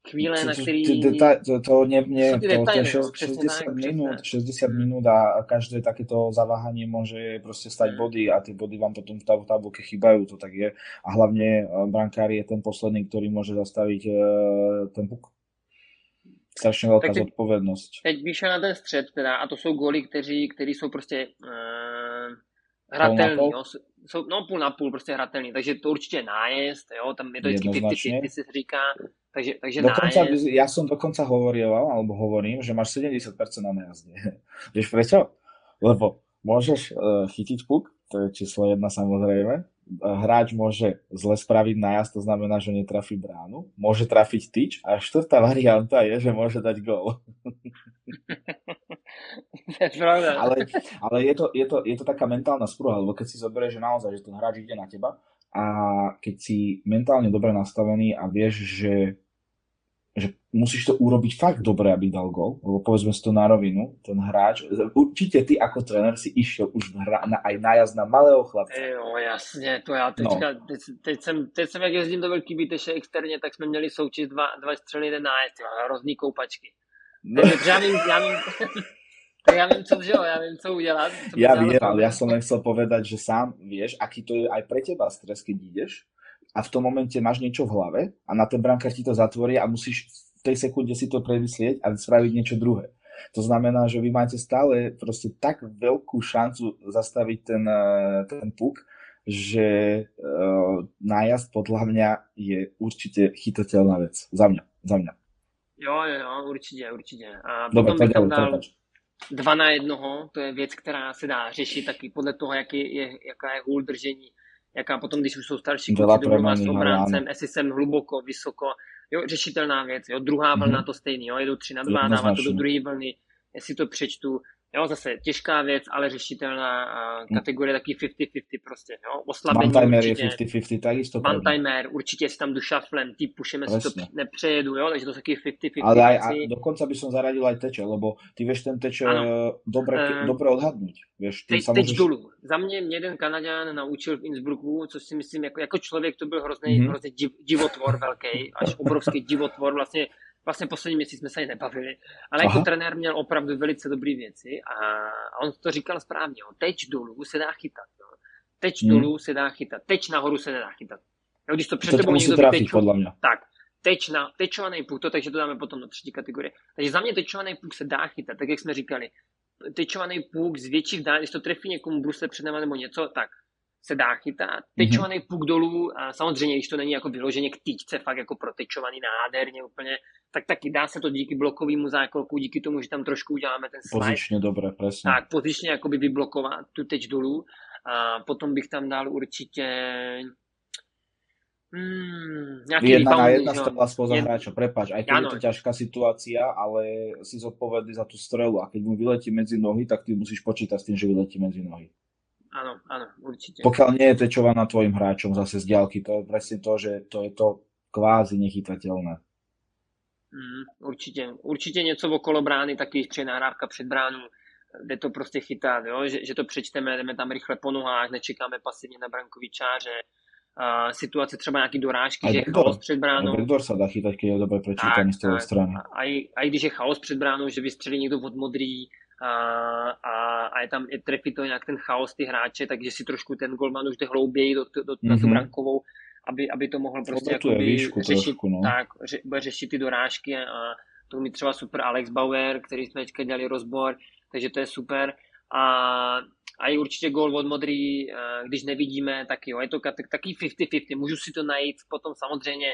chvíle, na který... Deta- to, to nie, nie, to, detaily, to, to 60 tak, minút, 60 minút a každé takéto zaváhanie môže proste stať mm. body a tie body vám potom v tabulke chýbajú, to tak je. A hlavne e, brankár je ten posledný, ktorý môže zastaviť uh, ten puk. Strašně velká tak zodpovědnost. Teď vyšel na ten střed teda a to jsou góly, kteří, kteří jsou prostě uh, hratelný, jo, jsou, no půl na půl prostě hratelný, takže to určitě je nájezd, jo, tam je to vždycky 50-50 si říká, takže, takže dokonca, nájezd. Ja som dokonca hovoril, alebo hovorím, že máš 70% na nájazde. Vieš prečo? Lebo môžeš uh, chytiť puk, to je číslo jedna samozrejme, hráč môže zle spraviť nájazd, to znamená, že netrafí bránu, môže trafiť tyč a štvrtá varianta je, že môže dať gol. ale ale je, to, je, to, je to taká mentálna sprúha, lebo keď si zoberieš, že naozaj, že ten hráč ide na teba a keď si mentálne dobre nastavený a vieš, že že musíš to urobiť fakt dobre, aby dal gol, lebo povedzme si to na rovinu, ten hráč, určite ty ako tréner si išiel už hra, na, aj nájazd na malého chlapce. Jo, jasně, to já teďka, no. teď, teď, jsem, teď jsem, jak jezdím do Velký Bíteše externě, tak jsme měli součit dva, dva střely, jeden nájezd, hrozný koupačky. No. Takže já vím, já vím, ja viem, čo, jo, ja viem, co udělat. Co ja viem, ale ja som len chcel povedať, že sám vieš, aký to je aj pre teba stres, keď ideš a v tom momente máš niečo v hlave a na ten brankár ti to zatvorí a musíš v tej sekunde si to premyslieť a spraviť niečo druhé. To znamená, že vy máte stále proste tak veľkú šancu zastaviť ten, eh, ten puk, že uh, nájazd podľa mňa je určite chytateľná vec. Za mňa. Za mňa. Jo, jo, jo, určitě, určitě. A Dobre, potom bych tam dal dva na jednoho, to je věc, která se dá řešit taky podle toho, jaký je, jaká je hůl držení jaká potom, když už jsou starší kluci doma s obráncem, jestli jsem hluboko, vysoko, jo, řešitelná věc, jo, druhá vlna mm-hmm. to stejný, jo, jedu tři na dva, dává to do druhé vlny, jestli to přečtu, Jo, zase těžká věc, ale řešitelná uh, kategorie taky 50-50 prostě, jo. Oslabení One-timer je 50-50, takisto. One-timer, určitě si tam jdu šaflem, ty pušeme si to nepřejedu, jo, takže to taky 50-50 Ale aj, a dokonca by som zaradil aj teče, lebo ty vieš ten teč dobre, uh, dobre odhadnúť. Vieš, ty teď, teď můžeš... dolů. Za mě mě jeden Kanaďan naučil v Innsbrucku, co si myslím, jako, jako člověk to byl hrozný, mm-hmm. hrozný div, divotvor velký, až obrovský divotvor, vlastně vlastně poslední měsíc jsme se ani nebavili, ale jako Aha. jako trenér měl opravdu velice dobré věci a, on to říkal správně, jo. teď dolů se dá chytat, jo. teď hmm. dolů se dá chytat, teď nahoru se nedá chytat. Jo, když to před tebou někdo trafit, podle mě. tak, teč na, tečovaný puk, to, takže to dáme potom do třetí kategorie. Takže za mě tečovaný puk se dá chytat, tak jak jsme říkali. Tečovaný puk z větších dál, když to trefí někomu brusle před nebo něco, tak se dá chytat. Tečovaný mm-hmm. puk dolů, a samozřejmě, když to není jako vyloženě k týčce, fakt jako protečovaný nádherně úplně, tak taky dá se to díky blokovému zákroku, díky tomu, že tam trošku uděláme ten slide. Pozičně dobré, přesně. Tak, pozičně jakoby vyblokovat tu teč dolů. A potom bych tam dal určitě Hmm, jedna na jedna strela spoza Jed... hráča, prepač, aj keď ano. je to ťažká situácia, ale si zodpovedný za tú strelu a keď mu vyletí medzi nohy, tak ty musíš počítať s tým, že vyletí medzi nohy. Áno, áno, určite. Pokiaľ nie je tečovaná tvojim hráčom zase z diálky, to je presne to, že to je to kvázi nechytateľné. Mm, určitě. Určitě něco okolo brány, taky při nahrávka před bránu, jde to prostě chytat, jo? Že, že, to přečteme, jdeme tam rychle po nohách, nečekáme pasivně na brankový čáře, a situace třeba nějaký dorážky, a že je chaos před bránou. Backdoor se dá chytat, když je dobře prečítaný z té strany. A, a, a, i když je chaos před bránou, že vystřelí někdo od modrý, a, a, a je tam, je trefí to nějak ten chaos ty hráče, takže si trošku ten golman už jde hlouběji do, do, do, mm-hmm. na tu mhm. brankovou, aby, aby to mohl prostě jako výšku řešit, trošku, no. tak, ře, bude řešit ty dorážky a to mi třeba super Alex Bauer, který jsme teďka dělali rozbor, takže to je super. A, a i určitě gol od Modrý, když nevidíme, tak jo, je to taky 50-50, můžu si to najít potom samozřejmě,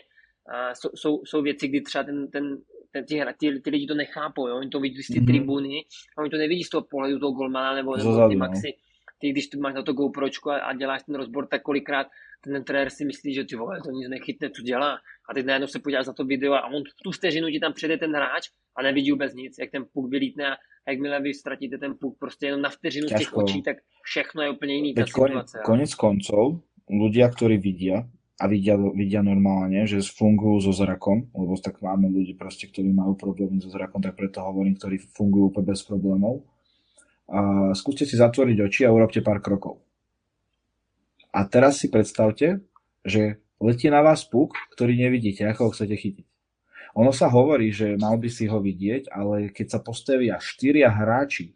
jsou, jsou, jsou věci, kdy třeba ten, ten ty, ty, ty lidi to nechápou, jo? oni to vidí z té mm-hmm. tribuny, a oni to nevidí z toho pohledu toho golmana nebo, nebo ty no. maxi. Ty, když tu máš na to GoPročku a, a děláš ten rozbor, tak kolikrát ten trenér si myslí, že ty vole, to nic nechytne, co dělá. A teď najednou se podíváš za to video a on v tu vteřinu ti tam přijde ten hráč a nevidí vůbec nic, jak ten puk vylítne a jakmile vy ztratíte ten puk prostě jenom na vteřinu z těch očí, tak všechno je úplně jiný. ta situace. Konec koncov, ľudia, ktorí vidia, a vidia, vidia normálne, že fungujú so zrakom, lebo tak máme ľudí proste, ktorí majú problémy so zrakom, tak preto hovorím, ktorí fungujú úplne bez problémov. A skúste si zatvoriť oči a urobte pár krokov. A teraz si predstavte, že letí na vás puk, ktorý nevidíte, ako ho chcete chytiť. Ono sa hovorí, že mal by si ho vidieť, ale keď sa postavia štyria hráči,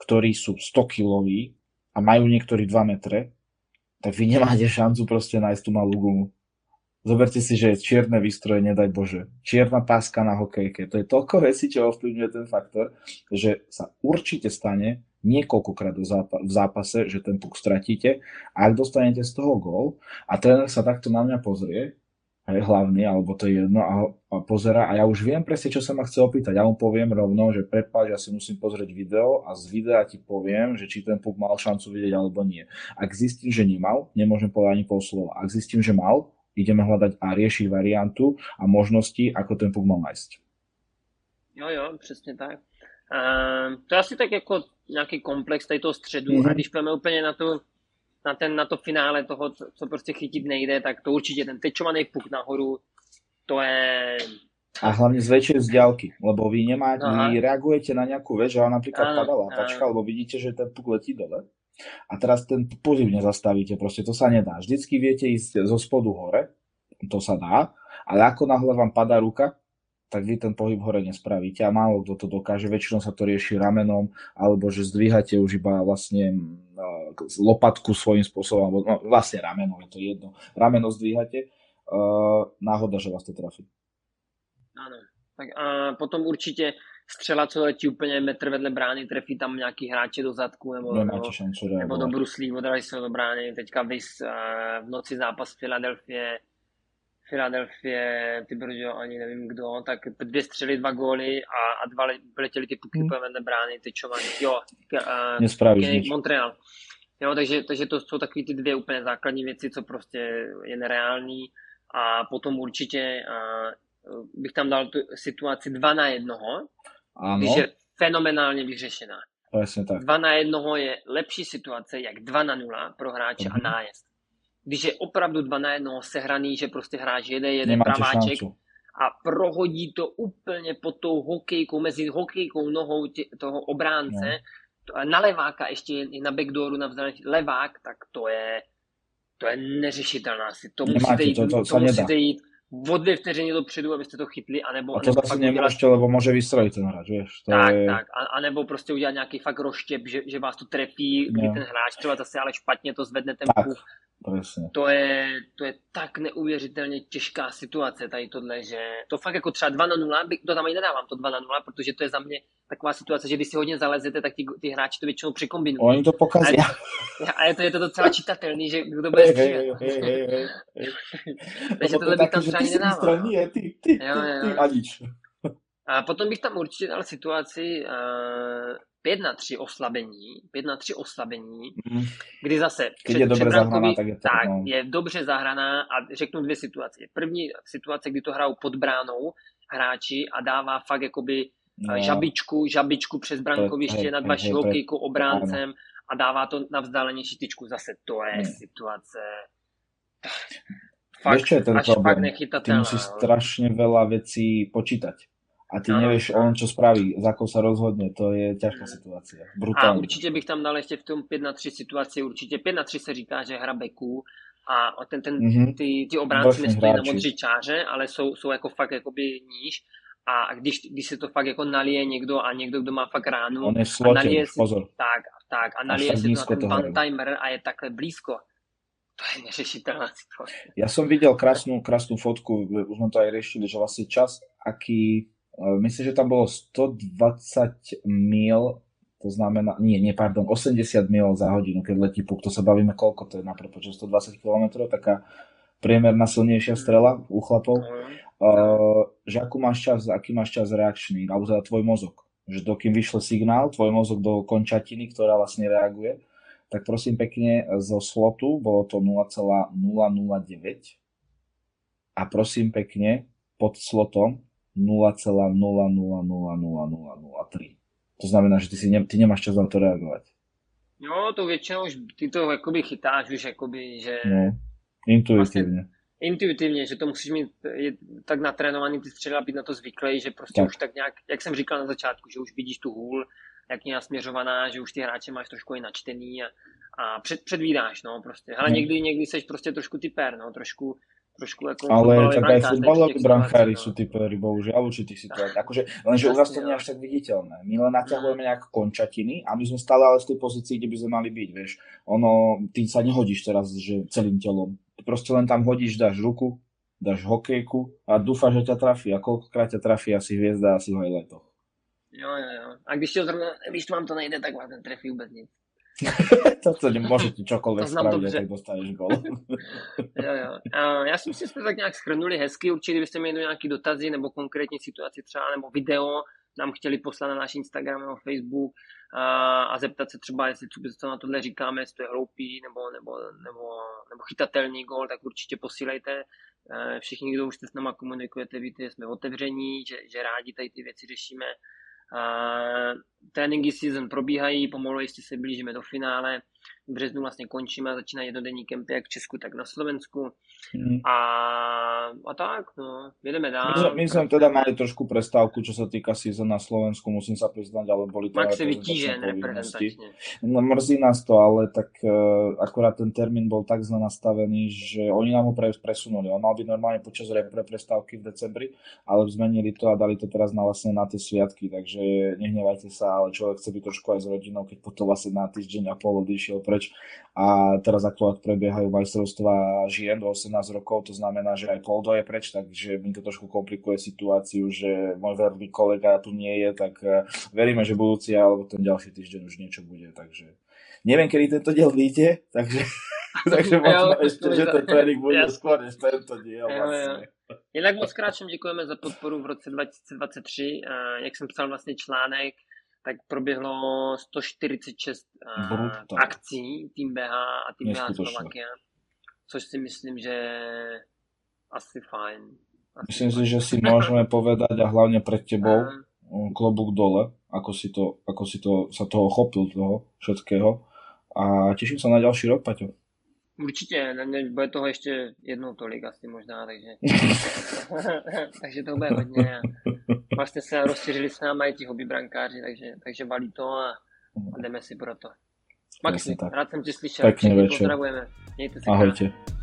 ktorí sú 100 kiloví a majú niektorí 2 metre, tak vy nemáte šancu proste nájsť tú malú gumu. Zoberte si, že čierne výstroje, nedaj Bože. Čierna páska na hokejke. To je toľko vecí, čo ovplyvňuje ten faktor, že sa určite stane niekoľkokrát v zápase, že ten puk stratíte a ak dostanete z toho gól a tréner sa takto na mňa pozrie, hej, hlavný, alebo to je jedno, a, a pozera a ja už viem presne, čo sa ma chce opýtať. Ja mu poviem rovno, že prepáč, ja si musím pozrieť video a z videa ti poviem, že či ten puk mal šancu vidieť alebo nie. Ak zistím, že nemal, nemôžem povedať ani pol slova. Ak zistím, že mal, ideme hľadať a riešiť variantu a možnosti, ako ten puk mal nájsť. Jo, jo, přesně tak. Uh, to je asi tak jako nějaký komplex tady toho středu mm-hmm. a když půjdeme úplně na to, na, ten, na to finále toho, co, co prostě chytit nejde, tak to určitě ten tečovaný puk nahoru, to je... A hlavne z väčšej vzdialky, lebo vy nemáte, vy reagujete na nejakú vec, že vám napríklad padá lápačka, lebo vidíte, že ten puk letí dole. A teraz ten pohyb nezastavíte, proste to sa nedá. Vždycky viete ísť zo spodu hore, to sa dá, ale ako náhle vám padá ruka, tak vy ten pohyb hore nespravíte a málo kto to dokáže. Väčšinou sa to rieši ramenom, alebo že zdvíhate už iba vlastne lopatku svojím spôsobom, alebo no, vlastne rameno, je to jedno. Rameno zdvíhate, uh, náhoda, že vás to trafí. Ano, tak a potom určitě střela, co letí úplně metr vedle brány, trefí tam nějaký hráče do zadku, nebo, nebo, šancu, nebo do bruslí, odraží se do brány. Teďka vys uh, v noci zápas v Filadelfie, Filadelfie, ty brďo, ani nevím kdo, tak dvě střely, dva góly a, a dva letěli ty puky hmm. vedle brány, tyčovaný, jo, uh, Montreal. Jo, takže, takže to jsou takové ty dvě úplně základní věci, co prostě je nereální a potom určitě uh, bych tam dal tu situaci dva na jednoho, ano. když je fenomenálně vyřešená. Presne tak. Dva na jednoho je lepší situace, jak dva na nula pro hráče uh-huh. a mhm. nájezd když je opravdu dva na jednoho sehraný, že prostě hráč jede, jede Nemáte praváček šancu. a prohodí to úplně pod tou hokejkou, mezi hokejkou nohou tě, toho obránce, no. na leváka ještě na backdooru na vzdálenosti, levák, tak to je, to je neřešitelná. To Nemáte, musíte jít, to, to, to musíte jít o dvě vteřiny dopředu, abyste to chytli, anebo... A to zase nemůžete, lebo může vystrojit ten hráč, víš. To tak, je... tak, a, anebo prostě udělat nějaký fakt roštěp, že, že vás to trefí, kdy no. ten hráč třeba zase ale špatně to zvedne ten. To je, to je tak neuvěřitelně těžká situace tady tohle, že to fakt jako třeba 2 na 0, to tam ani nedávám to 2 na 0, protože to je za mě taková situace, že když si hodně zalezete, tak ty, ty hráči to většinou překombinují. Oni to pokazí. A, a je to, je to docela čitatelný, že kdo bude střílet. Takže tohle bych tam třeba ani nedával. Ty, ty, ty, ty, anič. A potom bych tam určitě dal situaci uh, 5 na 3 oslabení, 5 na 3 oslabení, mm. kdy zase před, je dobře zahraná, tak je to, tak, no. je dobře zahraná a řeknu dvě situace. První situace, kdy to hrajou pod bránou hráči a dává fakt jakoby no. žabičku, žabičku přes brankoviště nad vaší hokejkou obráncem a dává to na vzdálenější tyčku. Zase to je mm. situace fakt, Víš, čo je ten až problém? fakt Ty musíš no. strašne veľa vecí počítať a ty ano, nevieš on, čo spraví, za koho sa rozhodne, to je ťažká situácia. Brutálně. A určitě bych tam dal ještě v tom 5 na 3 situaci, určitě 5 na 3 se říká, že hra beků a ten, ten, mm-hmm. ty, ty obránci nestojí na modří čáře, ale jsou, jsou jako fakt jakoby níž a když, když se to fakt jako nalije někdo a někdo, kdo má fakt ránu On je slotil, a nalije si, pozor. Tak, tak a nalije si to na ten one-timer a je takhle blízko, to je neřešitelná situace. Ja som videl krásnu, krásnu fotku, už sme to aj riešili, že vlastne čas, aký myslím, že tam bolo 120 mil, to znamená, nie, nie, pardon, 80 mil za hodinu, keď letí puk, to sa bavíme koľko, to je na prepočet 120 km, taká priemerná silnejšia strela u chlapov. Uh, že akú máš čas, aký máš čas reakčný, alebo teda tvoj mozog. Že dokým vyšle signál, tvoj mozog do končatiny, ktorá vlastne reaguje, tak prosím pekne zo slotu bolo to 0,009 a prosím pekne pod slotom 0,0000003. To znamená, že ty, si ne, ty nemáš čas na to reagovat. No, to většinou už ty to jakoby chytáš, už jakoby, že... No, intuitivně. Vlastně, intuitivně, že to musíš mít je tak natrénovaný ty střely, být na to zvyklý, že prostě tak. už tak nějak, jak jsem říkal na začátku, že už vidíš tu hůl, jak je nasměřovaná, že už ty hráče máš trošku i načtený a, a před, předvídáš, no prostě. Ale hmm. někdy, někdy seš prostě trošku typer, no, trošku, trošku jako Ale tak aj futbaloví branchári sú typery, bohužiaľ, v určitých situáciách. Akože, lenže u nás to nie je až tak viditeľné. My len naťahujeme nejak končatiny a my sme stále ale v tej pozícii, kde by sme mali byť, vieš. Ono, ty sa nehodíš teraz, že celým telom. Ty proste len tam hodíš, dáš ruku, dáš hokejku a dúfaš, že ťa trafí. A koľkokrát ťa trafí asi hviezda, asi v highlightoch. Jo, jo, jo. A když, to zrovna, když to vám to nejde, tak vás netrefí vůbec nic. to, to nemůže ti čokoliv spravit, tak dostaneš gol. jo, jo. A já si myslím, že jsme tak nějak schrnuli hezky. Určitě, kdybyste měli nějaký dotazy nebo konkrétní situaci třeba, nebo video, nám chtěli poslat na náš Instagram nebo Facebook a, a zeptat se třeba, jestli co na tohle říkáme, jestli to je hloupý nebo, nebo, nebo, nebo chytatelný gol, tak určitě posílejte. E, všichni, kdo už jste s náma komunikujete, víte, že jsme otevření, že, že rádi tady ty věci řešíme tréninky season probíhají, pomalu jistě se blížíme do finále. V březnu vlastně končíme a začíná jednodenní kempy jak v Česku, tak na Slovensku. Mm. A, a tak, no, jedeme dál. My, my sme teda mali trošku prestávku, čo sa týka season na Slovensku, musím sa priznať, ale boli to Max se vytížen reprezentačne. No mrzí nás to, ale tak uh, akurát ten termín bol tak zle nastavený, že oni nám ho pre, presunuli. On mal byť normálne počas repre prestávky v decembri, ale zmenili to a dali to teraz na vlastne na tie sviatky, takže nehnevajte sa, ale človek chce byť trošku aj s rodinou, keď potom vlastne na týždeň a pol odišiel preč a teraz aktuálne prebiehajú majstrovstvá žien do 18 rokov, to znamená, že aj Poldo je preč, takže mi to trošku komplikuje situáciu, že môj verný kolega tu nie je, tak eh, veríme, že budúci alebo ten ďalší týždeň už niečo bude, takže neviem, kedy tento diel vyjde, takže, takže možno ešte, že ten trénink bude skôr než tento diel. Vlastne. Jinak moc krát všem děkujeme za podporu v roce 2023. Jak jsem psal vlastně článek, tak proběhlo 146 uh, akcí Tým BH a Tým BH Slovakia, což si myslím, že asi fajn. Asi myslím fajn. si, že si môžeme povedať a hlavne pred tebou uh, klobúk dole, ako si, to, ako si to, sa toho chopil toho všetkého a teším sa na ďalší rok, Paťo. Určitě, bude toho ještě jednou tolik asi možná, takže, takže to bude hodně. Vlastně se rozšířili s námi i ti hobby brankáři, takže, takže valí to a, a jdeme si pro to. Maxi, rád jsem tě slyšel. Pěkný večer. Pozdravujeme. Mějte se Ahojte. Krát.